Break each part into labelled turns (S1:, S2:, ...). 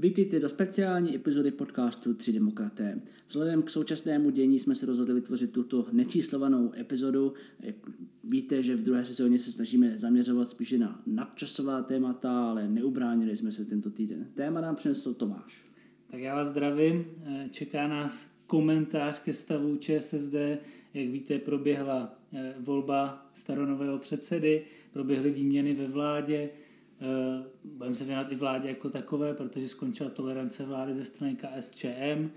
S1: Vítejte do speciální epizody podcastu Tři demokraté. Vzhledem k současnému dění jsme se rozhodli vytvořit tuto nečíslovanou epizodu. Víte, že v druhé sezóně se snažíme zaměřovat spíše na nadčasová témata, ale neubránili jsme se tento týden. Téma nám přinesl Tomáš.
S2: Tak já vás zdravím. Čeká nás komentář ke stavu ČSSD. Jak víte, proběhla eh, volba staronového předsedy, proběhly výměny ve vládě, budeme se věnovat i vládě jako takové, protože skončila tolerance vlády ze strany KSČM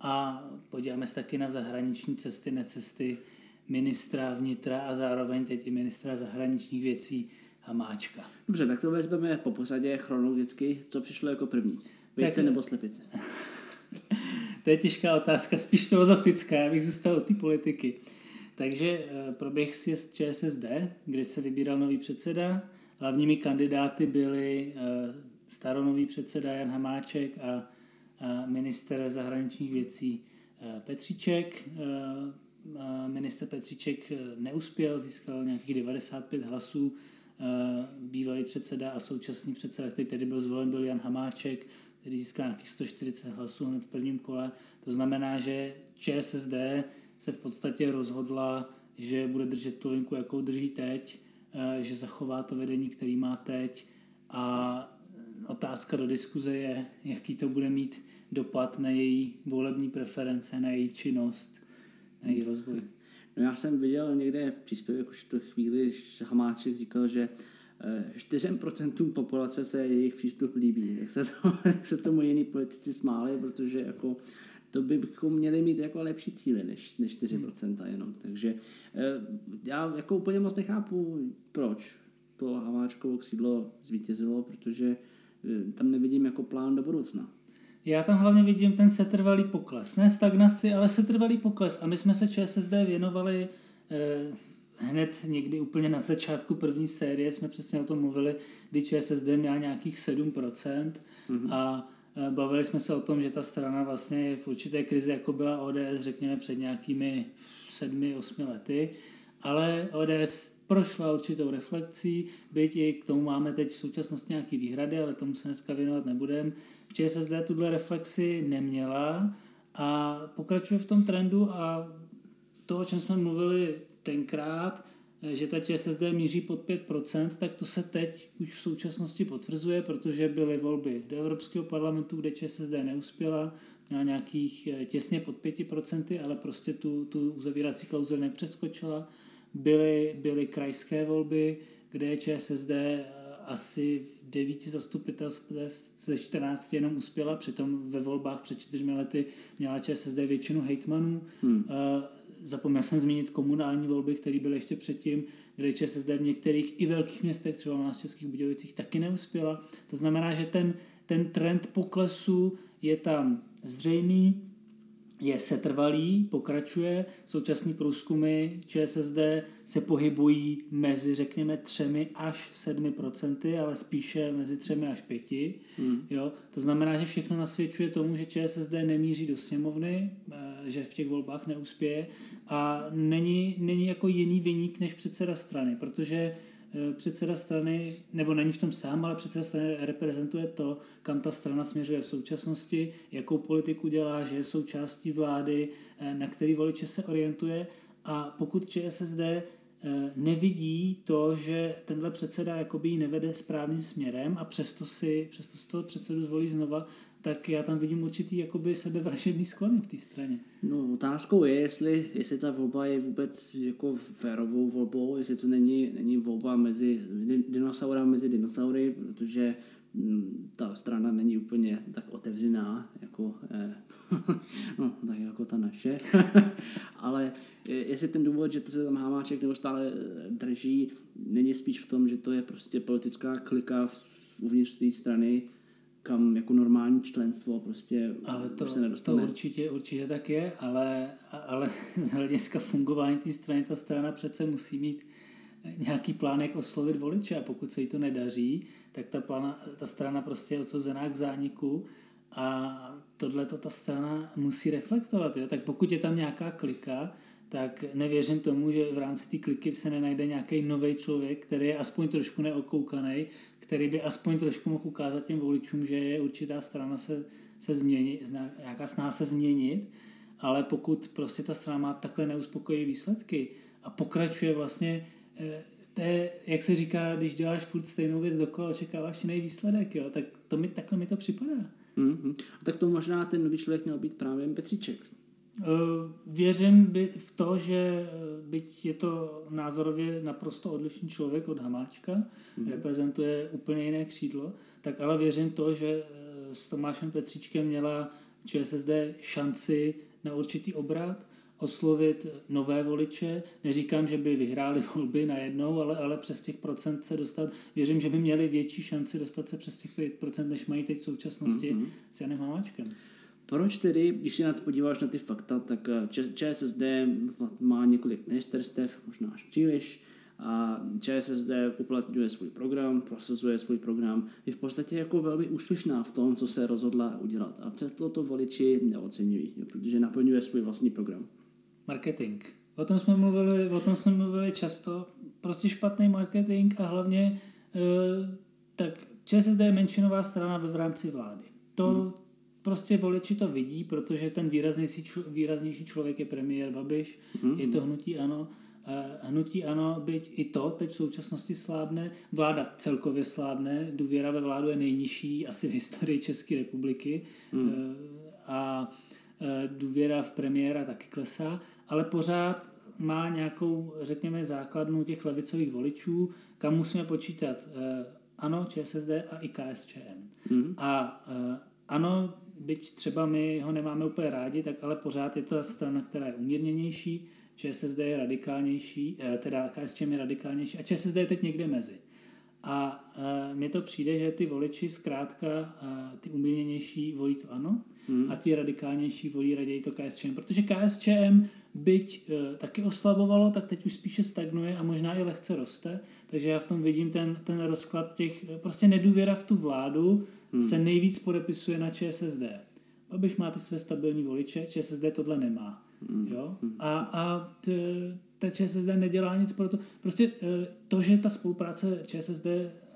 S2: a podíváme se taky na zahraniční cesty, necesty ministra vnitra a zároveň teď i ministra zahraničních věcí Hamáčka.
S1: Dobře, tak to vezmeme po posadě chronologicky. Co přišlo jako první? Vejce nebo slepice?
S2: to je těžká otázka, spíš filozofická, já bych zůstal od té politiky. Takže eh, proběh sjezd ČSSD, kde se vybíral nový předseda, Hlavními kandidáty byli eh, staronový předseda Jan Hamáček a minister zahraničních věcí eh, Petříček. Eh, minister Petříček neuspěl, získal nějakých 95 hlasů. Bývalý předseda a současný předseda, který tedy byl zvolen, byl Jan Hamáček, který získal nějakých 140 hlasů hned v prvním kole. To znamená, že ČSSD se v podstatě rozhodla, že bude držet tu linku, jakou drží teď že zachová to vedení, který má teď a otázka do diskuze je, jaký to bude mít dopad na její volební preference, na její činnost, na její rozvoj.
S1: No já jsem viděl někde příspěvek už v tu chvíli, že Hamáček říkal, že 4% eh, populace se jejich přístup líbí. Jak se, to, jak se tomu jiní politici smáli, protože jako to bychom měli mít jako lepší cíle než, než 4% jenom. Takže eh, já jako úplně moc nechápu, proč to Hamáčkovo křídlo zvítězilo, protože eh, tam nevidím jako plán do budoucna.
S2: Já tam hlavně vidím ten setrvalý pokles. Ne stagnaci, ale setrvalý pokles. A my jsme se ČSSD věnovali eh, hned někdy úplně na začátku první série, jsme přesně o tom mluvili, kdy ČSSD měla nějakých 7% mm-hmm. a bavili jsme se o tom, že ta strana vlastně v určité krizi, jako byla ODS, řekněme, před nějakými sedmi, osmi lety, ale ODS prošla určitou reflekcí, byť i k tomu máme teď v současnosti nějaké výhrady, ale tomu se dneska věnovat nebudeme. ČSSD tuhle reflexi neměla a pokračuje v tom trendu a to, o čem jsme mluvili tenkrát, že ta ČSSD míří pod 5%, tak to se teď už v současnosti potvrzuje, protože byly volby do Evropského parlamentu, kde ČSSD neuspěla, měla nějakých eh, těsně pod 5%, ale prostě tu, tu uzavírací klauzuli nepřeskočila. Byly, byly krajské volby, kde ČSSD eh, asi v devíti zastupitelstvech ze 14 jenom uspěla, přitom ve volbách před čtyřmi lety měla ČSSD většinu hejtmanů. Hmm. Eh, zapomněl jsem zmínit komunální volby, které byly ještě předtím, kde ČSSD v některých i velkých městech, třeba u nás v Českých Budějovicích, taky neuspěla. To znamená, že ten, ten trend poklesu je tam zřejmý, je setrvalý, pokračuje. Současný průzkumy ČSSD se pohybují mezi, řekněme, třemi až sedmi procenty, ale spíše mezi třemi až pěti. Hmm. Jo? To znamená, že všechno nasvědčuje tomu, že ČSSD nemíří do sněmovny, eh, že v těch volbách neuspěje a není, není jako jiný vyník než předseda strany, protože předseda strany, nebo není v tom sám, ale předseda strany reprezentuje to, kam ta strana směřuje v současnosti, jakou politiku dělá, že je součástí vlády, eh, na který voliče se orientuje. A pokud ČSSD eh, nevidí to, že tenhle předseda jakoby ji nevede správným směrem a přesto si, přesto si toho předsedu zvolí znova, tak já tam vidím určitý jakoby sebevražedný sklony v té straně.
S1: No otázkou je, jestli, jestli ta volba je vůbec jako férovou volbou, jestli to není, není volba mezi dinosaura mezi dinosaury, protože mm, ta strana není úplně tak otevřená, jako, eh, no, tak jako ta naše. Ale jestli ten důvod, že to se tam Hamáček neustále eh, drží, není spíš v tom, že to je prostě politická klika uvnitř té strany, kam jako normální členstvo prostě
S2: ale to, se nedostane. To určitě, určitě tak je, ale, ale z hlediska fungování té strany, ta strana přece musí mít nějaký plán, jak oslovit voliče a pokud se jí to nedaří, tak ta, plana, ta strana prostě je odsouzená k zániku a tohle to ta strana musí reflektovat. Jo? Tak pokud je tam nějaká klika, tak nevěřím tomu, že v rámci té kliky se nenajde nějaký nový člověk, který je aspoň trošku neokoukaný, který by aspoň trošku mohl ukázat těm voličům, že je určitá strana se, se změnit, nějaká sná se změnit, ale pokud prostě ta strana má takhle neuspokojivé výsledky a pokračuje vlastně eh, to je, jak se říká, když děláš furt stejnou věc dokola, očekáváš jiný výsledek, jo? tak to mi, takhle mi to připadá.
S1: Mm-hmm. Tak to možná ten nový člověk měl být právě Petříček.
S2: Uh, věřím by v to, že eh, byť je to názorově naprosto odlišný člověk od Hamáčka, mm-hmm. reprezentuje úplně jiné křídlo, tak ale věřím to, že eh, s Tomášem Petříčkem měla ČSSD šanci na určitý obrat, oslovit nové voliče. Neříkám, že by vyhráli volby najednou, ale, ale přes těch procent se dostat. Věřím, že by měli větší šanci dostat se přes těch 5%, než mají teď v současnosti mm-hmm. s Janem Hamáčkem.
S1: Proč tedy, když se na to podíváš na ty fakta, tak eh, ČSSD má několik ministerstev, možná až příliš, a ČSSD uplatňuje svůj program, prosazuje svůj program, je v podstatě jako velmi úspěšná v tom, co se rozhodla udělat. A přesto to voliči neocenují, protože naplňuje svůj vlastní program.
S2: Marketing. O tom jsme mluvili, o tom jsme mluvili často. Prostě špatný marketing a hlavně e, tak ČSSD je menšinová strana v rámci vlády. To hmm. Prostě voliči to vidí, protože ten výraznější, výraznější člověk je premiér Babiš, hmm. je to hnutí ano. Hnutí ano, byť i to teď v současnosti slábne, vláda celkově slábne, důvěra ve vládu je nejnižší asi v historii České republiky hmm. a důvěra v premiéra taky klesá ale pořád má nějakou, řekněme, základnu těch levicových voličů, kam musíme počítat eh, ano, ČSSD a i KSČM. Mm. A eh, ano, byť třeba my ho nemáme úplně rádi, tak ale pořád je to strana, která je umírněnější, ČSSD je radikálnější, eh, teda KSČM je radikálnější a ČSSD je teď někde mezi. A mně to přijde, že ty voliči zkrátka, ty umírněnější volí to ano hmm. a ty radikálnější volí raději to KSČM, protože KSČM byť taky oslabovalo, tak teď už spíše stagnuje a možná i lehce roste, takže já v tom vidím ten, ten rozklad těch, prostě nedůvěra v tu vládu hmm. se nejvíc podepisuje na ČSSD. Babiš má ty své stabilní voliče, ČSSD tohle nemá. Hmm. Jo? Hmm. A, a t, ta ČSSD nedělá nic pro to. Prostě e, to, že ta spolupráce ČSSD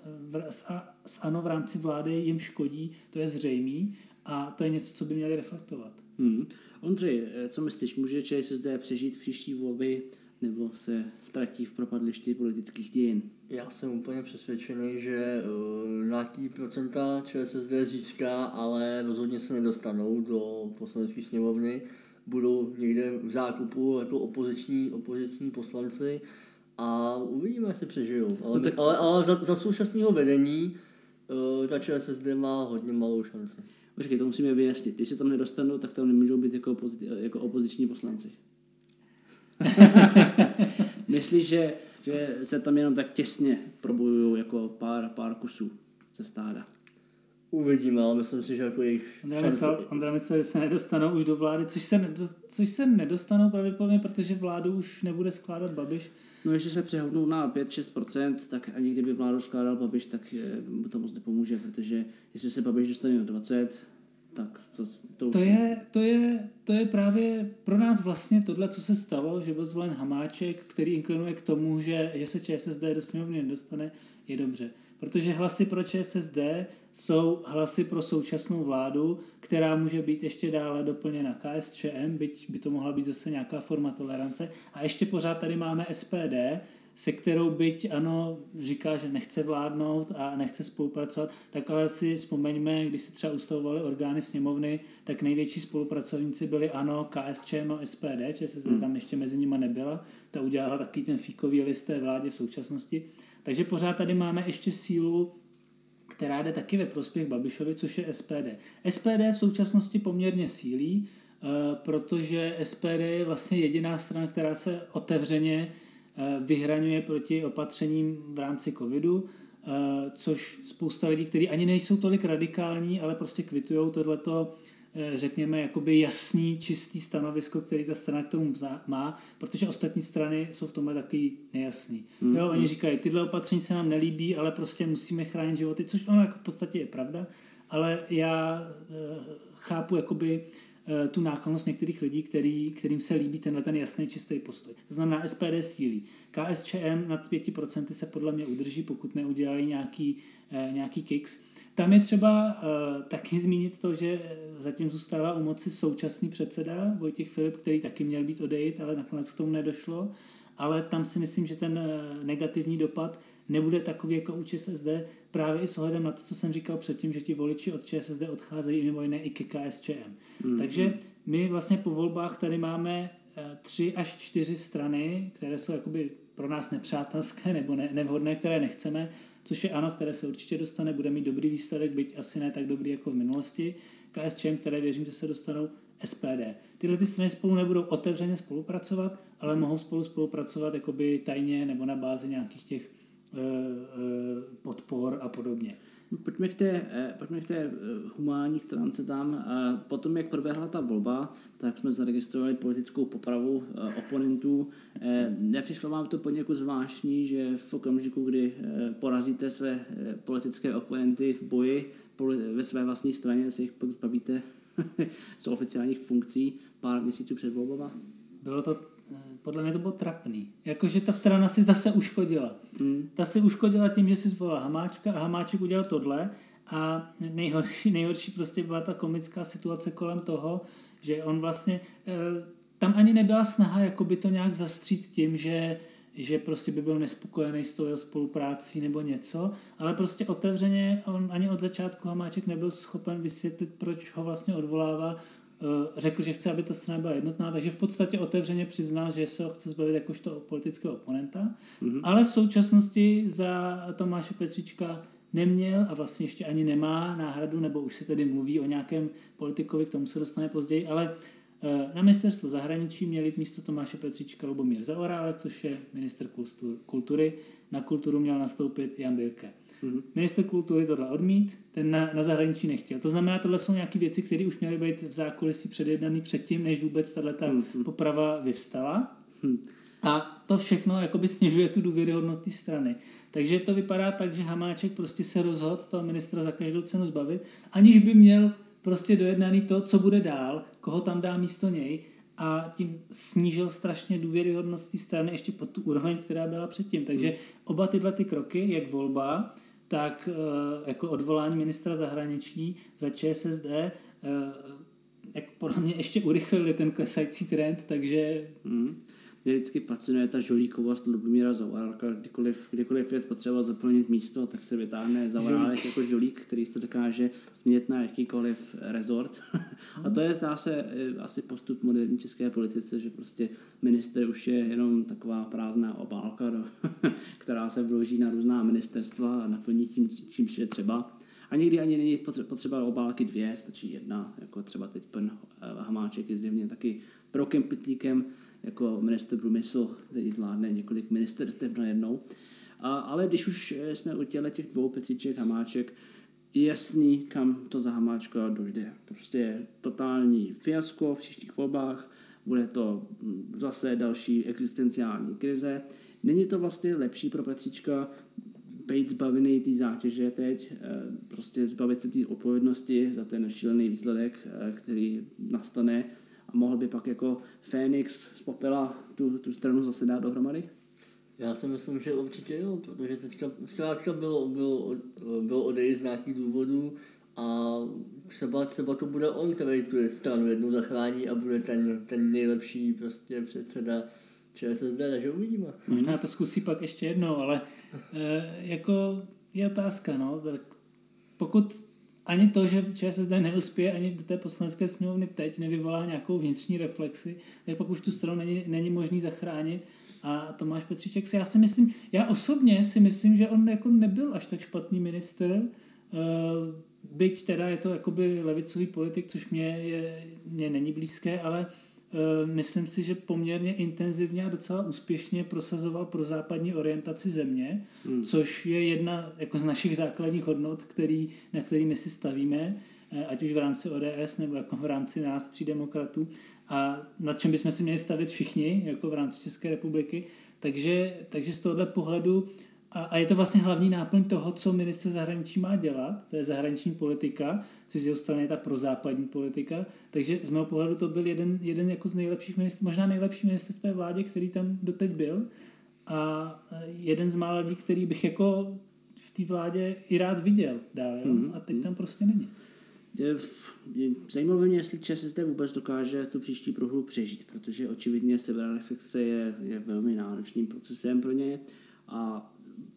S2: v, s, s ANO v rámci vlády jim škodí, to je zřejmý a to je něco, co by měli reflektovat.
S1: Hmm. Ondřej, eh, co myslíš, může ČSSD přežít příští volby nebo se ztratí v propadlišti politických dějin?
S3: Já jsem úplně přesvědčený, že uh, nějaký procenta ČSSD získá, ale rozhodně se nedostanou do poslanecké sněmovny. Budou někde v zákupu jako opoziční, opoziční poslanci a uvidíme, jestli přežijou. Ale, no tak... ale, ale za, za současného vedení uh, ta ČSSD má hodně malou šanci.
S1: Počkej, to musíme vyjasnit. Když se tam nedostanou, tak tam nemůžou být jako, opozi- jako opoziční poslanci. Myslíš, že, že se tam jenom tak těsně probojují jako pár, pár kusů ze stáda?
S3: Uvidíme, ale myslím si, že jako jejich
S2: Ondra myslel, Ondra myslel, že se nedostanou už do vlády, což se, nedo, což se nedostanou pravděpodobně, protože vládu už nebude skládat Babiš.
S1: No jestli se přehodnou na 5-6%, tak ani kdyby vládu skládal Babiš, tak mu to moc nepomůže, protože jestli se Babiš dostane na 20, tak to,
S2: to, to, je, to, je, to je právě pro nás vlastně tohle, co se stalo, že byl zvolen Hamáček, který inklinuje k tomu, že, že se ČSSD do sněmovny nedostane, je dobře. Protože hlasy pro ČSSD jsou hlasy pro současnou vládu, která může být ještě dále doplněna KSČM, byť by to mohla být zase nějaká forma tolerance. A ještě pořád tady máme SPD, se kterou byť ano, říká, že nechce vládnout a nechce spolupracovat, tak ale si vzpomeňme, když si třeba ustavovaly orgány sněmovny, tak největší spolupracovníci byli ano, KSČM a SPD, ČSSD hmm. tam ještě mezi nimi nebyla, ta udělala takový ten fíkový list té vládě v současnosti. Takže pořád tady máme ještě sílu která jde taky ve prospěch Babišovi, což je SPD. SPD v současnosti poměrně sílí, eh, protože SPD je vlastně jediná strana, která se otevřeně vyhraňuje proti opatřením v rámci covidu, eh, což spousta lidí, kteří ani nejsou tolik radikální, ale prostě kvitují tohleto, eh, řekněme, jakoby jasný, čistý stanovisko, který ta strana k tomu má, protože ostatní strany jsou v tomhle taky nejasný. Mm-hmm. Jo, oni říkají, tyhle opatření se nám nelíbí, ale prostě musíme chránit životy, což ono jako v podstatě je pravda, ale já chápu jakoby eh, tu náklonost některých lidí, který, kterým se líbí tenhle ten jasný čistý postoj. To znamená SPD sílí. KSČM nad 5% se podle mě udrží, pokud neudělají nějaký, eh, nějaký kicks. Tam je třeba uh, taky zmínit to, že zatím zůstává u moci současný předseda Vojtěch Filip, který taky měl být odejít, ale nakonec k tomu nedošlo. Ale tam si myslím, že ten negativní dopad nebude takový jako u ČSSD, právě i s ohledem na to, co jsem říkal předtím, že ti voliči od ČSSD odcházejí mimo jiné i ke KSČM. Mm. Takže my vlastně po volbách tady máme eh, tři až čtyři strany, které jsou jakoby pro nás nepřátelské nebo ne, nevhodné, které nechceme, což je ano, které se určitě dostane, bude mít dobrý výsledek, byť asi ne tak dobrý jako v minulosti. KSČM, které věřím, že se dostanou SPD. Tyhle ty strany spolu nebudou otevřeně spolupracovat, ale mohou spolu spolupracovat jakoby tajně nebo na bázi nějakých těch podpor a podobně.
S1: Pojďme k té, eh, pojďme k té humánní stránce tam. Potom, jak proběhla ta volba, tak jsme zaregistrovali politickou popravu oponentů. Nepřišlo vám to poněkud zvláštní, že v okamžiku, kdy porazíte své politické oponenty v boji ve své vlastní straně, se jich pak zbavíte z oficiálních funkcí pár měsíců před volbama?
S2: Bylo to podle mě to bylo trapný. Jakože ta strana si zase uškodila. Hmm. Ta si uškodila tím, že si zvolila Hamáčka a Hamáček udělal tohle a nejhorší, nejhorší prostě byla ta komická situace kolem toho, že on vlastně, eh, tam ani nebyla snaha jakoby to nějak zastřít tím, že že prostě by byl nespokojený s tou jeho spoluprácí nebo něco, ale prostě otevřeně on ani od začátku Hamáček nebyl schopen vysvětlit, proč ho vlastně odvolává, Eh, řekl, že chce, aby ta strana byla jednotná, takže v podstatě otevřeně přiznal, že se ho chce zbavit jakožto politického oponenta, mm-hmm. ale v současnosti za Tomáše Petříčka neměl a vlastně ještě ani nemá náhradu, nebo už se tedy mluví o nějakém politikovi, k tomu se dostane později, ale eh, na ministerstvo zahraničí měl jít místo Tomáše Petříčka Lubomír Zaorálek, což je minister kultury. Na kulturu měl nastoupit Jan Birke. Mm-hmm. Minister kultury tohle odmít, ten na, na zahraničí nechtěl. To znamená, tohle jsou nějaké věci, které už měly být v zákulisí předjednaný předtím, než vůbec tato mm-hmm. poprava vyvstala. Mm-hmm. A to všechno jakoby snižuje tu důvěryhodnost té strany. Takže to vypadá tak, že Hamáček prostě se rozhodl toho ministra za každou cenu zbavit, aniž by měl prostě dojednaný to, co bude dál, koho tam dá místo něj a tím snížil strašně důvěryhodnost té strany ještě pod tu úroveň, která byla předtím. Takže hmm. oba tyhle ty kroky, jak volba, tak eh, jako odvolání ministra zahraničí za ČSSD, eh, jak podle mě ještě urychlili ten klesající trend, takže...
S1: Hmm mě vždycky fascinuje ta žolíkovost Lubomíra Zavarálka. Kdykoliv, kdykoliv je potřeba zaplnit místo, tak se vytáhne Zavarálek jako žolík, který se dokáže změnit na jakýkoliv rezort. A to je, zdá se, asi postup moderní české politice, že prostě minister už je jenom taková prázdná obálka, do, která se vloží na různá ministerstva a naplní tím, čím je třeba. A někdy ani není potřeba obálky dvě, stačí jedna, jako třeba teď pan eh, Hamáček je zjevně taky pro kempitlíkem jako minister průmysl, který zvládne několik ministerstev najednou. A, ale když už eh, jsme u těle těch dvou Petříček, Hamáček, je jasný, kam to za Hamáčka dojde. Prostě totální fiasko v příštích volbách, bude to hm, zase další existenciální krize. Není to vlastně lepší pro Petříčka být zbavený té zátěže teď, eh, prostě zbavit se té odpovědnosti za ten šílený výsledek, eh, který nastane a mohl by pak jako Fénix z popela tu, tu stranu zase dát dohromady?
S3: Já si myslím, že určitě jo, protože teďka zkrátka bylo, bylo, bylo odejít z nějakých důvodů a třeba, třeba to bude on, který tu stranu jednou zachrání a bude ten, ten nejlepší prostě předseda ČSSD, takže uvidíme.
S2: Možná to zkusí pak ještě jednou, ale e, jako je otázka, no. Pokud ani to, že ČSSD neuspěje ani do té poslanecké sněmovny teď, nevyvolá nějakou vnitřní reflexi, tak pak už tu stranu není, není možný zachránit. A Tomáš Petříček, já si myslím, já osobně si myslím, že on jako nebyl až tak špatný minister, eh, byť teda je to jakoby levicový politik, což mě, je, mě není blízké, ale myslím si, že poměrně intenzivně a docela úspěšně prosazoval pro západní orientaci země, hmm. což je jedna jako z našich základních hodnot, který, na který my si stavíme, eh, ať už v rámci ODS nebo jako v rámci nás, tří demokratů, a na čem bychom si měli stavit všichni, jako v rámci České republiky. Takže, takže z tohohle pohledu a, a je to vlastně hlavní náplň toho, co minister zahraničí má dělat, to je zahraniční politika, což z jeho strany je ta prozápadní politika. Takže z mého pohledu to byl jeden, jeden jako z nejlepších ministrů, možná nejlepší minister v té vládě, který tam doteď byl. A jeden z mála lidí, který bych jako v té vládě i rád viděl dál. Jo? Mm-hmm. A teď tam prostě není.
S1: Je, je, zajímavé mě, jestli ČSSD vůbec dokáže tu příští prohru přežít, protože očividně sebereflexe je, je velmi náročným procesem pro ně a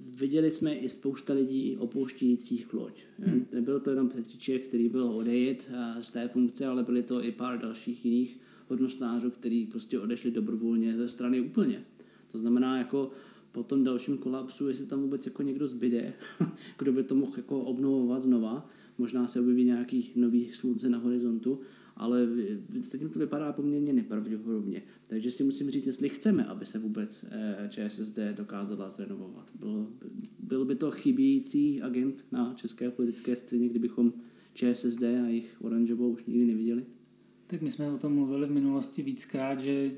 S1: viděli jsme i spousta lidí opouštějících loď. Hmm. Nebyl to jenom Petříček, který byl odejít z té funkce, ale byly to i pár dalších jiných hodnostnářů, kteří prostě odešli dobrovolně ze strany úplně. To znamená, jako po tom dalším kolapsu, jestli tam vůbec jako někdo zbyde, kdo by to mohl jako obnovovat znova, možná se objeví nějaký nový slunce na horizontu, ale zatím to vypadá poměrně nepravděpodobně. Takže si musím říct, jestli chceme, aby se vůbec eh, ČSSD dokázala zrenovovat. Byl, byl by to chybějící agent na české politické scéně, kdybychom ČSSD a jejich oranžovou už nikdy neviděli?
S2: Tak my jsme o tom mluvili v minulosti víckrát, že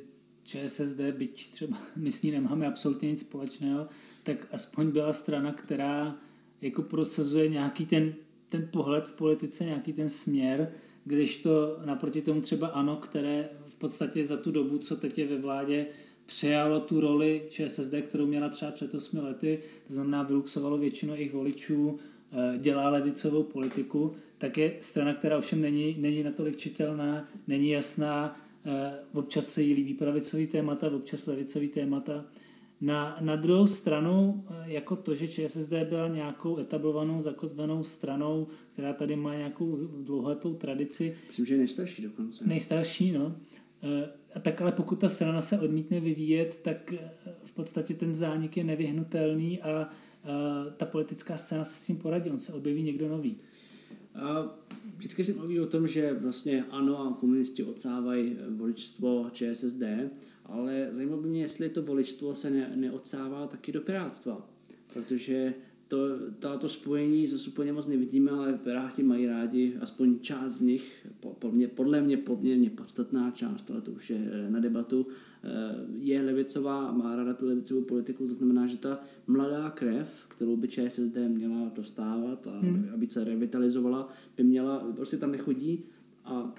S2: ČSSD, byť třeba my s ní nemáme absolutně nic společného, tak aspoň byla strana, která jako prosazuje nějaký ten, ten pohled v politice, nějaký ten směr, když to naproti tomu třeba ANO, které v podstatě za tu dobu, co teď je ve vládě, přejalo tu roli ČSSD, kterou měla třeba před 8 lety, to znamená vyluxovalo většinu jejich voličů, eh, dělá levicovou politiku, tak je strana, která ovšem není, není natolik čitelná, není jasná, eh, občas se jí líbí pravicový témata, občas levicový témata. Na, na druhou stranu, eh, jako to, že ČSSD byla nějakou etablovanou, zakotvenou stranou, která tady má nějakou dlouholetou tradici.
S1: Myslím, že je nejstarší dokonce.
S2: Nejstarší, no. Eh, a tak ale pokud ta strana se odmítne vyvíjet, tak eh, v podstatě ten zánik je nevyhnutelný a ta politická scéna se s tím poradí, on se objeví někdo nový.
S1: A vždycky se mluví o tom, že vlastně ano a komunisti odsávají voličstvo ČSSD, ale zajímalo by mě, jestli to voličstvo se ne, neodsává taky do pirátstva, protože to, tato spojení zase úplně moc nevidíme, ale Piráti mají rádi, aspoň část z nich, podle mě, podle mě poměrně podstatná část, ale to už je eh, na debatu, eh, je levicová, má ráda tu levicovou politiku, to znamená, že ta mladá krev, kterou by ČSSD měla dostávat a hmm. aby se revitalizovala, by měla, prostě tam nechodí a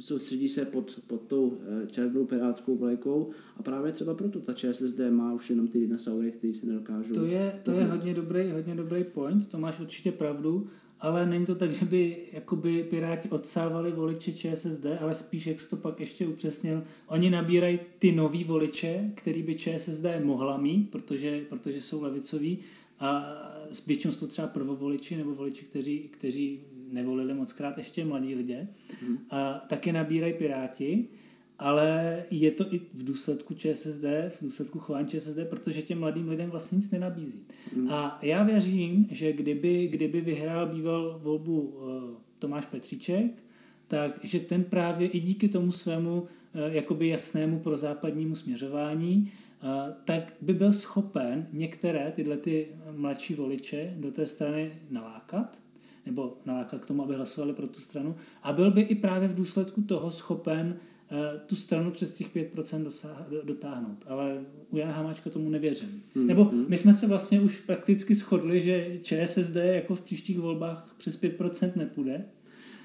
S1: soustředí se pod, pod tou eh, červenou pirátskou vlajkou a právě třeba proto ta ČSSD má už jenom ty dinosaury, který si nedokážou.
S2: To je, to je hodně dobrý, hodně dobrý point, to máš určitě pravdu, ale není to tak, že by jakoby Piráti odsávali voliče ČSSD, ale spíš, jak jsi to pak ještě upřesnil, oni nabírají ty nový voliče, který by ČSSD mohla mít, protože, protože jsou levicoví a většinou jsou to třeba prvovoliči nebo voliči, kteří, kteří nevolili moc krát ještě mladí lidé, hmm. a taky nabírají Piráti, ale je to i v důsledku ČSSD, v důsledku chování ČSSD, protože těm mladým lidem vlastně nic nenabízí. Hmm. A já věřím, že kdyby, kdyby vyhrál býval volbu uh, Tomáš Petříček, tak že ten právě i díky tomu svému uh, jakoby jasnému prozápadnímu směřování, uh, tak by byl schopen některé tyhle ty mladší voliče do té strany nalákat nebo nalákat k tomu, aby hlasovali pro tu stranu a byl by i právě v důsledku toho schopen uh, tu stranu přes těch 5% dosáh, dotáhnout. Ale u Jana Hamáčka tomu nevěřím. Hmm. Nebo my jsme se vlastně už prakticky shodli, že ČSSD jako v příštích volbách přes 5% nepůjde.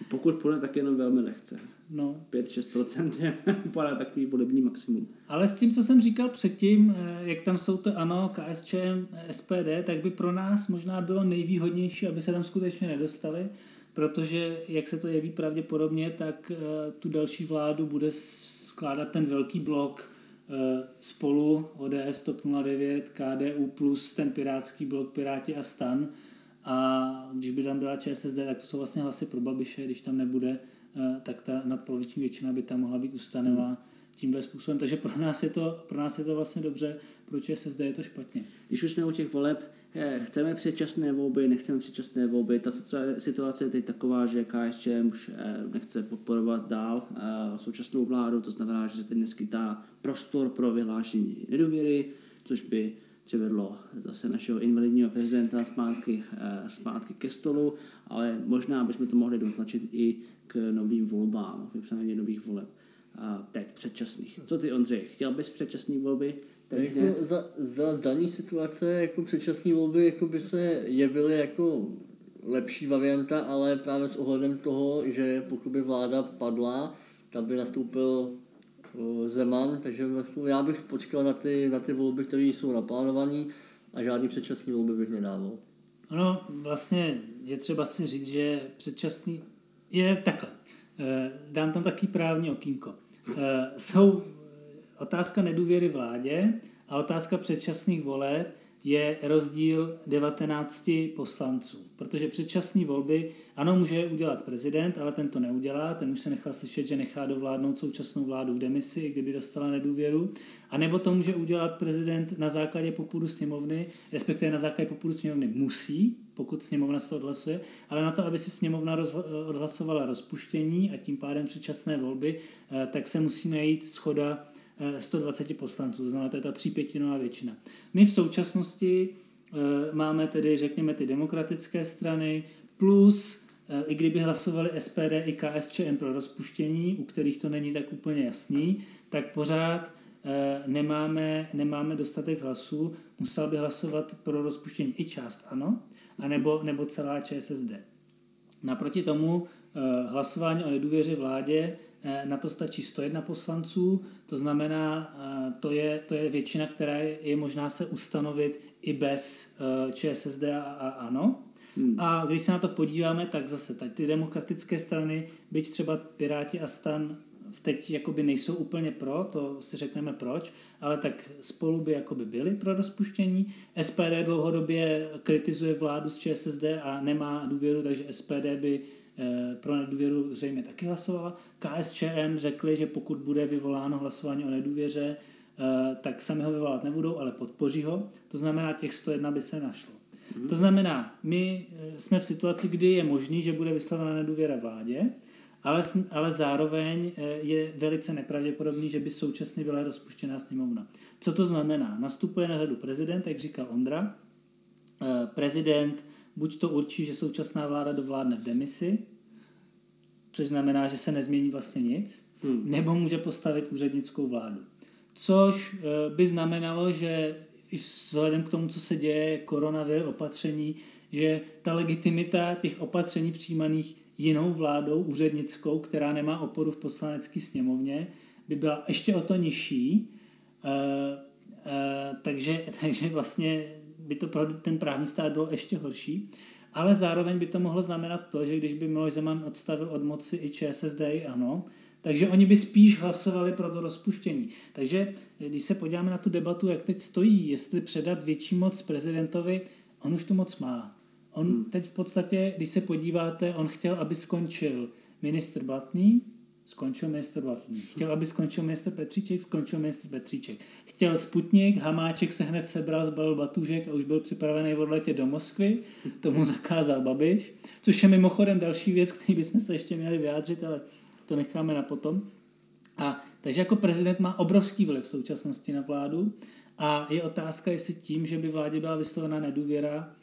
S1: Pokud půjde, tak jenom velmi lehce. No. 5-6% je vypadá takový volební maximum.
S2: Ale s tím, co jsem říkal předtím, eh, jak tam jsou to ANO, KSČM, SPD, tak by pro nás možná bylo nejvýhodnější, aby se tam skutečně nedostali, protože, jak se to jeví pravděpodobně, tak eh, tu další vládu bude skládat ten velký blok eh, spolu ODS, TOP 09, KDU plus ten pirátský blok Piráti a Stan. A když by tam byla ČSSD, tak to jsou vlastně hlasy pro Babiše, když tam nebude, tak ta nadpoloviční většina by tam mohla být ustanová tímhle způsobem. Takže pro nás je to, pro nás je to vlastně dobře, proč se zde je to špatně.
S1: Když už jsme u těch voleb, eh, chceme předčasné volby, nechceme předčasné volby. Ta situace je teď taková, že KSČM už eh, nechce podporovat dál současnou vládu, to znamená, že se teď neskytá prostor pro vyhlášení nedůvěry, což by přivedlo zase našeho invalidního prezidenta zpátky, zpátky ke stolu, ale možná bychom to mohli dotlačit i k novým volbám, vypsání nových voleb. A teď předčasných. Co ty, Ondřej, chtěl bys předčasné volby? teď
S3: jako za, za daný situace jako předčasné volby jako by se jevily jako lepší varianta, ale právě s ohledem toho, že pokud by vláda padla, tak by nastoupil Zeman, takže vlastně já bych počkal na ty, na ty volby, které jsou naplánované a žádný předčasný volby bych nedával.
S2: Ono vlastně je třeba si říct, že předčasný je takhle. Eh, dám tam taky právní okýnko. Eh, jsou otázka nedůvěry vládě a otázka předčasných voleb je rozdíl 19 poslanců. Protože předčasné volby, ano, může udělat prezident, ale ten to neudělá, ten už se nechal slyšet, že nechá dovládnout současnou vládu v demisi, kdyby dostala nedůvěru. A nebo to může udělat prezident na základě popudu sněmovny, respektive na základě popudu sněmovny musí, pokud sněmovna se odhlasuje, ale na to, aby si sněmovna odhlasovala rozpuštění a tím pádem předčasné volby, eh, tak se musí najít schoda 120 poslanců, to znamená, to je ta třípětinová většina. My v současnosti eh, máme tedy, řekněme, ty demokratické strany, plus eh, i kdyby hlasovali SPD i KSČM pro rozpuštění, u kterých to není tak úplně jasný, tak pořád eh, nemáme, nemáme dostatek hlasů, musel by hlasovat pro rozpuštění i část ano, anebo, nebo celá ČSSD. Naproti tomu hlasování o nedůvěře vládě Eh, na to stačí 101 poslanců, to znamená, eh, to je, to je většina, která je možná se ustanovit i bez eh, ČSSD a, a ANO. Hmm. A když se na to podíváme, tak zase tak ty demokratické strany, byť třeba Piráti a Stan teď jakoby nejsou úplně pro, to si řekneme proč, ale tak spolu by jakoby byli pro rozpuštění. SPD dlouhodobě kritizuje vládu z ČSSD a nemá důvěru, takže SPD by Eh, pro nedůvěru zřejmě taky hlasovala. KSČM řekli, že pokud bude vyvoláno hlasování o nedůvěře, eh, tak sami ho vyvolat nebudou, ale podpoří ho. To znamená, těch 101 by se našlo. Hmm. To znamená, my eh, jsme v situaci, kdy je možný, že bude vyslovena nedůvěra vládě, ale, ale zároveň je velice nepravděpodobný, že by současně byla rozpuštěná sněmovna. Co to znamená? Nastupuje na řadu prezident, jak říkal Ondra. Prezident buď to určí, že současná vláda dovládne v demisi, což znamená, že se nezmění vlastně nic, hmm. nebo může postavit úřednickou vládu. Což eh, by znamenalo, že i vzhledem k tomu, co se děje, koronavir, opatření, že ta legitimita těch opatření přijímaných jinou vládou, úřednickou, která nemá oporu v poslanecké sněmovně, by byla ještě o to nižší. Uh, uh, takže, takže vlastně by to pro ten právní stát bylo ještě horší. Ale zároveň by to mohlo znamenat to, že když by Miloš Zeman odstavil od moci i ČSSD i ANO, takže oni by spíš hlasovali pro to rozpuštění. Takže když se podíváme na tu debatu, jak teď stojí, jestli předat větší moc prezidentovi, on už tu moc má. On hmm. teď v podstatě, když se podíváte, on chtěl, aby skončil ministr Blatný, skončil ministr Blatný. Chtěl, aby skončil ministr Petříček, skončil ministr Petříček. Chtěl Sputnik, Hamáček se hned sebral, zbalil batůžek a už byl připravený odletět do Moskvy. Tomu zakázal Babiš, což je mimochodem další věc, který bychom se ještě měli vyjádřit, ale to necháme na potom. A takže jako prezident má obrovský vliv v současnosti na vládu a je otázka, jestli tím, že by vládě byla vyslovena nedůvěra,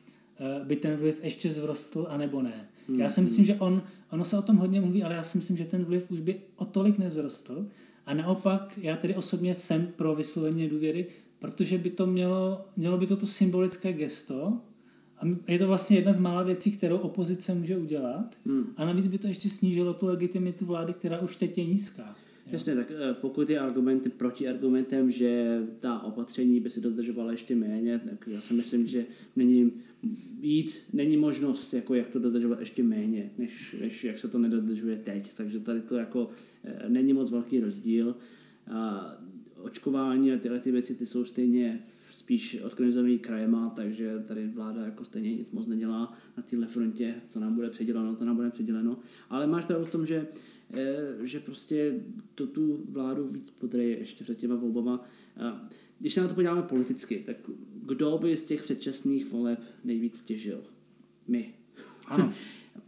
S2: eh, by ten vliv ještě zvrostl, anebo ne. Já si myslím, že on, ono se o tom hodně mluví, ale já si myslím, že ten vliv už by o tolik nezrostl. A naopak, já tedy osobně jsem pro vyslovení důvěry, protože by to mělo, mělo by toto symbolické gesto, a je to vlastně jedna z mála věcí, kterou opozice může udělat. Hmm. A navíc by to ještě snížilo tu legitimitu vlády, která už teď je nízká.
S1: Jasně, tak eh, pokud je argumenty proti argumentem, že ta opatření by se dodržovala ještě méně, tak já si myslím, že není jít, není možnost, jako jak to dodržovat ještě méně, než, než jak se to nedodržuje teď. Takže tady to jako e, není moc velký rozdíl. A očkování a tyhle ty věci ty jsou stejně spíš organizovaný krajema, takže tady vláda jako stejně nic moc nedělá na téhle frontě, co nám bude předěleno, to nám bude předěleno. Ale máš pravdu v tom, že, e, že prostě to tu vládu víc podreje ještě před těma volbama. Když se na to podíváme politicky, tak kdo by z těch předčasných voleb nejvíc těžil? My.
S2: Ano.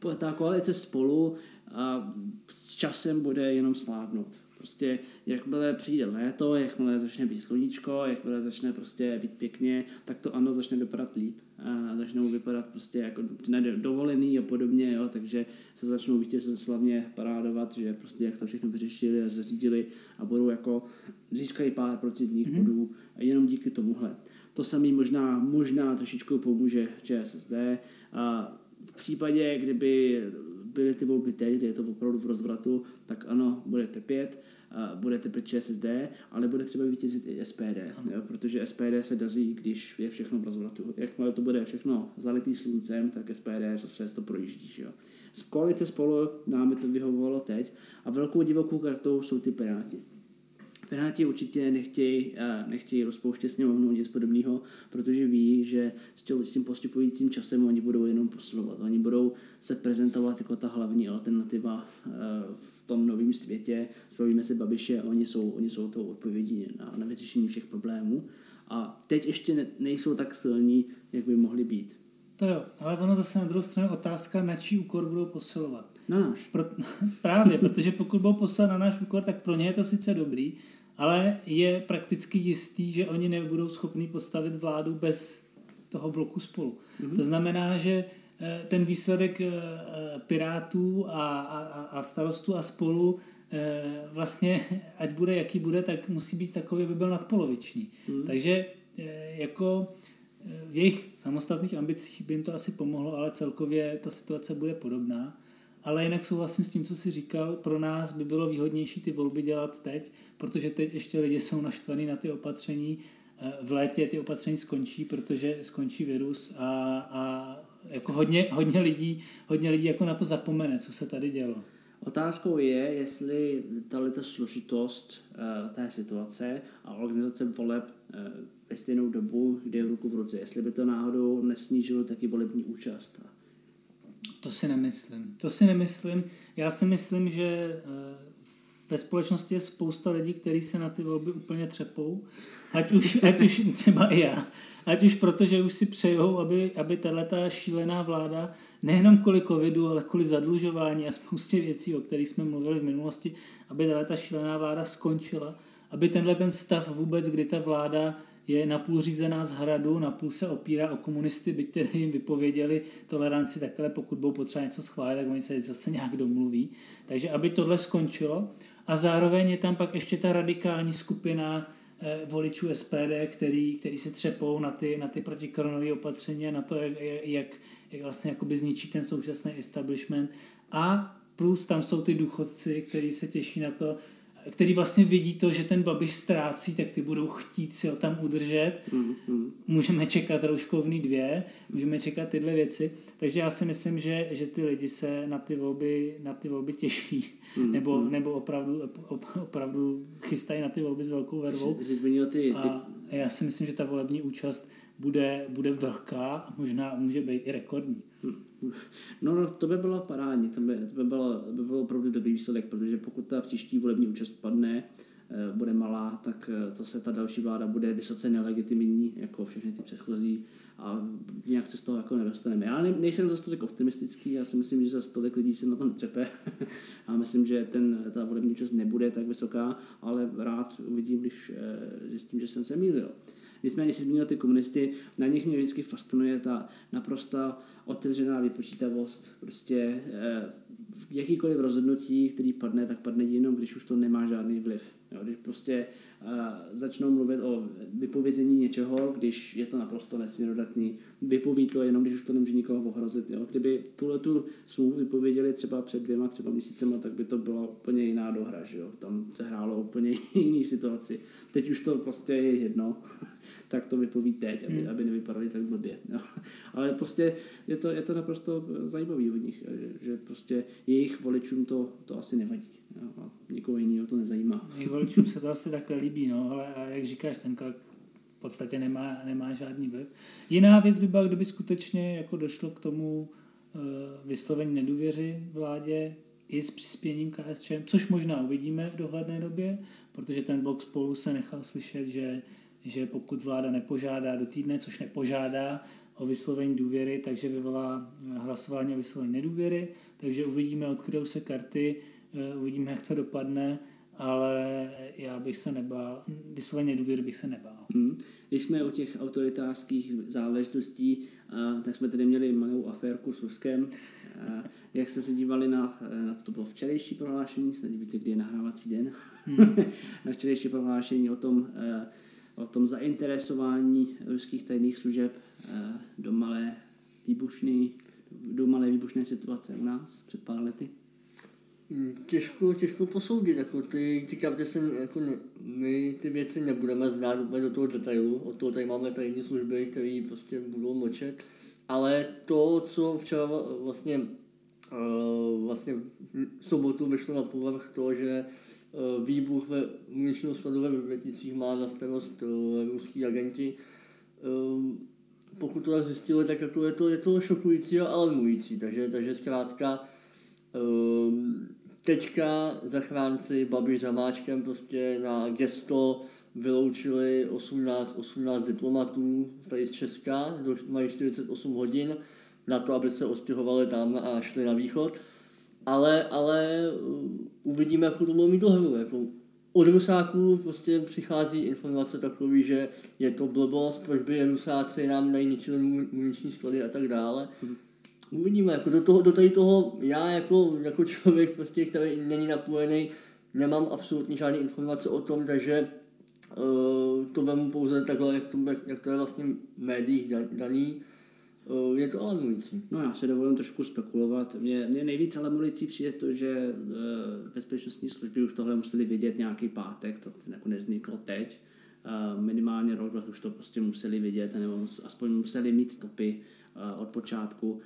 S1: Ta koalice spolu a s časem bude jenom sládnout. Prostě jakmile přijde léto, jakmile začne být sluníčko, jakmile začne prostě být pěkně, tak to ano začne vypadat líp. A začnou vypadat prostě jako dovolený a podobně, jo, takže se začnou vítěze slavně parádovat, že prostě jak to všechno vyřešili a zařídili a budou jako získají pár procentních mm-hmm. bodů jenom díky tomuhle. To samý možná, možná trošičku pomůže ČSSD. A v případě, kdyby byly ty volby teď, kdy je to opravdu v rozvratu, tak ano, budete pět, budete pro ČSSD, ale bude třeba vítězit i SPD, jo, protože SPD se daří, když je všechno v rozvratu. Jakmile to bude všechno zalitý sluncem, tak SPD zase to projíždí. Jo. Z koalice spolu nám to vyhovovalo teď a velkou divokou kartou jsou ty Piráti. Piráti určitě nechtějí, nechtějí rozpouštět sněmovnu nic podobného, protože ví, že s tím postupujícím časem oni budou jenom posilovat. Oni budou se prezentovat jako ta hlavní alternativa v tom novém světě. Spojíme se Babiše, oni jsou, oni jsou tou odpovědí na, na vyřešení všech problémů. A teď ještě ne, nejsou tak silní, jak by mohli být.
S2: To jo, ale ono zase na druhou stranu otázka, na čí úkor budou posilovat.
S1: Na náš.
S2: Pro, právě, protože pokud budou posilovat na náš úkor, tak pro ně je to sice dobrý, ale je prakticky jistý, že oni nebudou schopni postavit vládu bez toho bloku spolu. Mm-hmm. To znamená, že eh, ten výsledek eh, Pirátů a, a, a starostů a spolu eh, vlastně, ať bude jaký bude, tak musí být takový, aby byl nadpoloviční. Mm. Takže jako v jejich samostatných ambicích by jim to asi pomohlo, ale celkově ta situace bude podobná. Ale jinak souhlasím s tím, co jsi říkal, pro nás by bylo výhodnější ty volby dělat teď, protože teď ještě lidi jsou naštvaní na ty opatření. Eh, v létě ty opatření skončí, protože skončí virus a, a jako hodně, hodně, lidí, hodně lidí jako na to zapomene, co se tady dělo.
S1: Otázkou je, jestli ta složitost uh, té situace a organizace voleb uh, ve stejnou dobu jde ruku v ruce, jestli by to náhodou nesnížilo taky volební účast.
S2: To si nemyslím. To si nemyslím. Já si myslím, že eh, ve společnosti je spousta lidí, kteří se na ty volby úplně třepou. Ať už, ať už třeba i já. Ať už proto, že už si přejou, aby, aby tato šílená vláda, nejenom kvůli covidu, ale kvůli zadlužování a spoustě věcí, o kterých jsme mluvili v minulosti, aby tato šílená vláda skončila, aby tenhle ten stav vůbec, kdy ta vláda je napůl řízená z hradu, napůl se opírá o komunisty, byť tedy jim vypověděli toleranci, takhle pokud budou potřeba něco schválit, tak oni se zase nějak domluví. Takže aby tohle skončilo a zároveň je tam pak ještě ta radikální skupina eh, voličů SPD, který, který se třepou na ty, na ty protikoronové opatření, na to, jak, jak, jak vlastně jakoby zničí ten současný establishment. A plus tam jsou ty důchodci, kteří se těší na to, který vlastně vidí to, že ten Babiš ztrácí, tak ty budou chtít si ho tam udržet. Mm-hmm. Můžeme čekat rouškovný dvě, můžeme čekat tyhle věci. Takže já si myslím, že, že ty lidi se na ty volby, na ty volby těší. Mm-hmm. Nebo, nebo opravdu, opravdu chystají na ty volby s velkou vervou.
S1: Jsi, jsi ty, ty...
S2: A já si myslím, že ta volební účast bude, bude velká možná může být i rekordní.
S1: No, no to by bylo parádní, to by, to by, bylo, by bylo opravdu dobrý výsledek, protože pokud ta příští volební účast padne, eh, bude malá, tak eh, co se ta další vláda bude vysoce nelegitimní, jako všechny ty předchozí a nějak se z toho jako nedostaneme. Já nejsem zase tolik optimistický, já si myslím, že zase tolik lidí se na to netřepe a myslím, že ten, ta volební účast nebude tak vysoká, ale rád uvidím, když eh, zjistím, že jsem se mýlil. Nicméně, si zmínil ty komunisty, na nich mě vždycky fascinuje ta naprosta otevřená vypočítavost. Prostě eh, jakýkoliv rozhodnutí, který padne, tak padne jenom, když už to nemá žádný vliv. Jo, když prostě uh, začnou mluvit o vypovězení něčeho, když je to naprosto nesměrodatný, vypoví to jenom, když už to nemůže nikoho ohrozit. Jo. Kdyby tuhle tu smlouvu vypověděli třeba před dvěma, třeba měsícema, tak by to byla úplně jiná dohra. Že jo. Tam se hrálo úplně jiný situaci. Teď už to prostě je jedno tak to vypoví teď, aby, hmm. aby nevypadali tak blbě. No. Ale prostě je to, je to naprosto zajímavý od nich, že, že prostě jejich voličům to, to asi nevadí. No. A nikoho jiného to nezajímá.
S2: Jejich voličům se to asi takhle líbí, no, ale a jak říkáš, ten krok v podstatě nemá, nemá žádný vliv. Jiná věc by byla, kdyby skutečně jako došlo k tomu uh, vyslovení nedůvěři vládě i s přispěním KSČM, což možná uvidíme v dohledné době, protože ten blok spolu se nechal slyšet, že že pokud vláda nepožádá do týdne, což nepožádá o vyslovení důvěry, takže vyvolá hlasování o vyslovení nedůvěry, takže uvidíme, odkryjou se karty, eh, uvidíme, jak to dopadne ale já bych se nebál, vysloveně důvěry bych se nebál.
S1: Hmm. Když jsme u těch autoritářských záležitostí, tak jsme tady měli malou aférku s Ruskem. Jak jste se dívali na, na to bylo včerejší prohlášení, snad víte, kdy je nahrávací den, hmm. na včerejší prohlášení o tom, o tom zainteresování ruských tajných služeb do malé výbušné, do malé výbušné situace u nás před pár lety?
S3: Hmm, těžko, těžko posoudit, jako ty, ty že se, jako ne, my ty věci nebudeme znát úplně do toho detailu, od toho tady máme tajné služby, které prostě budou mlčet, ale to, co včera vlastně, uh, vlastně v sobotu vyšlo na povrch to, že výbuch ve muničního skladu ve Vrběticích má na starost uh, ruský agenti, uh, pokud to zjistili, tak jako je to, je to šokující a alarmující, takže, takže zkrátka teďka zachránci Babiš za Máčkem prostě na gesto vyloučili 18, 18 diplomatů tady z Česka, mají 48 hodin na to, aby se ostěhovali tam a šli na východ. Ale, ale uh, uvidíme, jak to budou mít dohru. Jako od Rusáků prostě přichází informace takový, že je to blbost, proč by Rusáci nám najničili muniční sklady a tak dále. Hmm uvidíme, jako do, toho, do tady toho já jako, jako člověk, prostě, který není napojený, nemám absolutně žádné informace o tom, takže uh, to vemu pouze takhle, jak to, jak to je vlastně v médiích daný. Uh, je to alarmující.
S1: No já se dovolím trošku spekulovat. Mně, mně nejvíc alarmující přijde to, že uh, bezpečnostní služby už tohle museli vidět nějaký pátek, to jako nevzniklo teď. Uh, minimálně rok, už to prostě museli vidět, nebo aspoň museli mít stopy uh, od počátku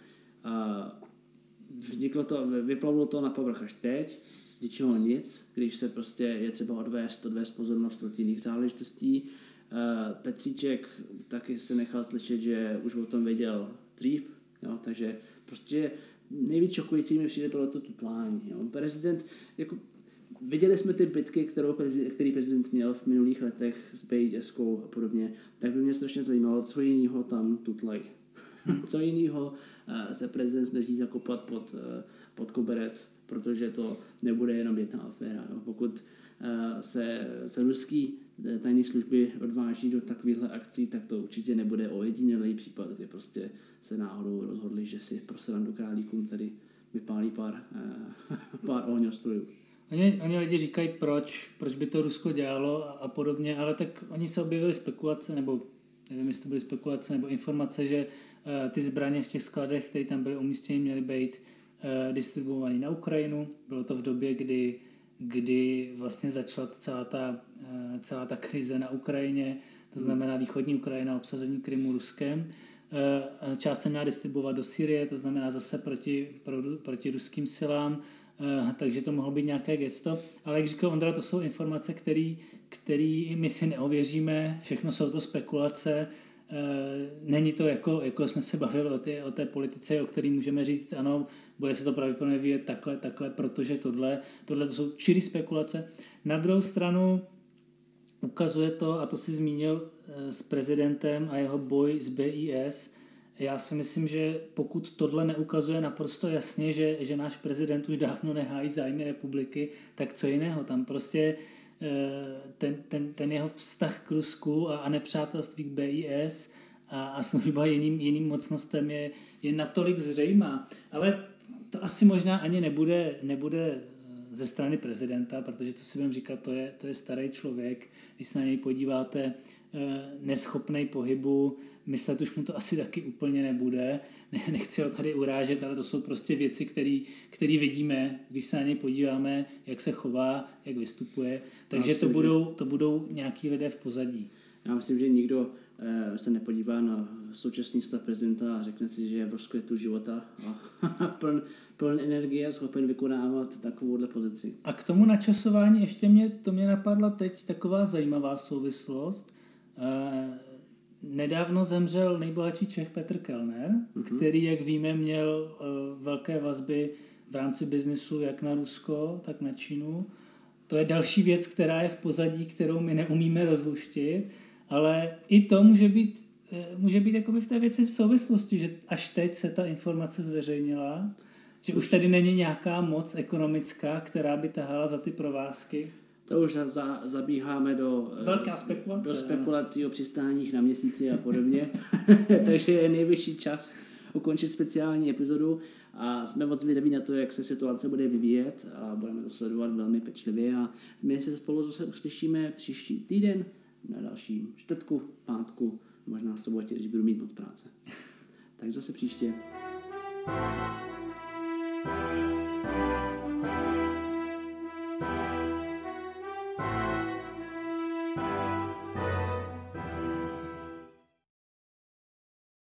S1: vzniklo to, vyplavilo to na povrch až teď, z ničeho nic, když se prostě je třeba odvést, odvést pozornost od jiných záležitostí. Petříček taky se nechal slyšet, že už o tom věděl dřív, jo, takže prostě nejvíc šokující mi přijde tohleto tutlání. Jo. Prezident, jako, viděli jsme ty bitky, kterou prezident, který prezident měl v minulých letech s BIS a podobně, tak by mě strašně zajímalo, co jiného tam tutlají. co jiného Eh, se prezident snaží zakopat pod, eh, pod koberec, protože to nebude jenom jedna aféra. Pokud eh, se, se ruský tajné služby odváží do takovýchhle akcí, tak to určitě nebude ojedinělý případ, kdy prostě se náhodou rozhodli, že si pro srandu králíkům tady vypálí pár, pár ohňostrojů.
S2: Oni, oni lidi říkají, proč, proč by to Rusko dělalo a, a podobně, ale tak oni se objevili spekulace, nebo nevím, jestli to byly spekulace nebo informace, že uh, ty zbraně v těch skladech, které tam byly umístěny, měly být uh, distribuované na Ukrajinu. Bylo to v době, kdy, kdy vlastně začala celá ta, uh, celá ta krize na Ukrajině, to znamená východní Ukrajina, obsazení Krymu Ruskem. Část se měla distribuovat do Syrie, to znamená zase proti, pro, proti ruským silám, takže to mohlo být nějaké gesto. Ale jak říkal Ondra, to jsou informace, které my si neověříme, všechno jsou to spekulace, Eh, není to jako, jako jsme se bavili o, té, o té politice, o které můžeme říct, ano, bude se to pravděpodobně vyjet takhle, takhle, protože tohle, tohle to jsou čirý spekulace. Na druhou stranu ukazuje to, a to si zmínil eh, s prezidentem a jeho boj s BIS, já si myslím, že pokud tohle neukazuje naprosto jasně, že, že náš prezident už dávno nehájí zájmy republiky, tak co jiného? Tam prostě Eh, ten, ten, ten jeho vztah k Rusku a, a nepřátelství k BIS a, a služba jiným, jiným mocnostem je, je natolik zřejmá. Ale to asi možná ani nebude, nebude eh, ze strany prezidenta, protože to si budeme říkat, to je, to je starý člověk, když se na něj podíváte, eh, neschopný pohybu, myslet už mu to asi taky úplně nebude, ne, nechci ho tady urážet, ale to jsou prostě věci, které vidíme, když se na něj podíváme, jak se chová, jak vystupuje, takže myslím, to, budou, to budou nějaký lidé v pozadí.
S1: Já myslím, že nikdo se nepodívá na současný stav prezidenta a řekne si, že je v rozkvětu života a pln, pln energie a schopen vykonávat takovouhle pozici.
S2: A k tomu načasování ještě mě, to mě napadla teď taková zajímavá souvislost. Eh, Nedávno zemřel nejbohatší Čech Petr Kellner, mm-hmm. který, jak víme, měl uh, velké vazby v rámci biznisu jak na Rusko, tak na Čínu. To je další věc, která je v pozadí, kterou my neumíme rozluštit, ale i to může být, uh, může být jakoby v té věci v souvislosti, že až teď se ta informace zveřejnila, že už tady není nějaká moc ekonomická, která by tahala za ty provázky.
S1: To už za, za, zabíháme do, eh,
S2: Velká spekulace.
S1: do spekulací o přistáních na měsíci a podobně. Takže je nejvyšší čas ukončit speciální epizodu a jsme moc zvědaví na to, jak se situace bude vyvíjet a budeme to sledovat velmi pečlivě a my se spolu zase uslyšíme příští týden na dalším čtvrtku, pátku, možná v sobotě, když budu mít moc práce. tak zase příště. thank you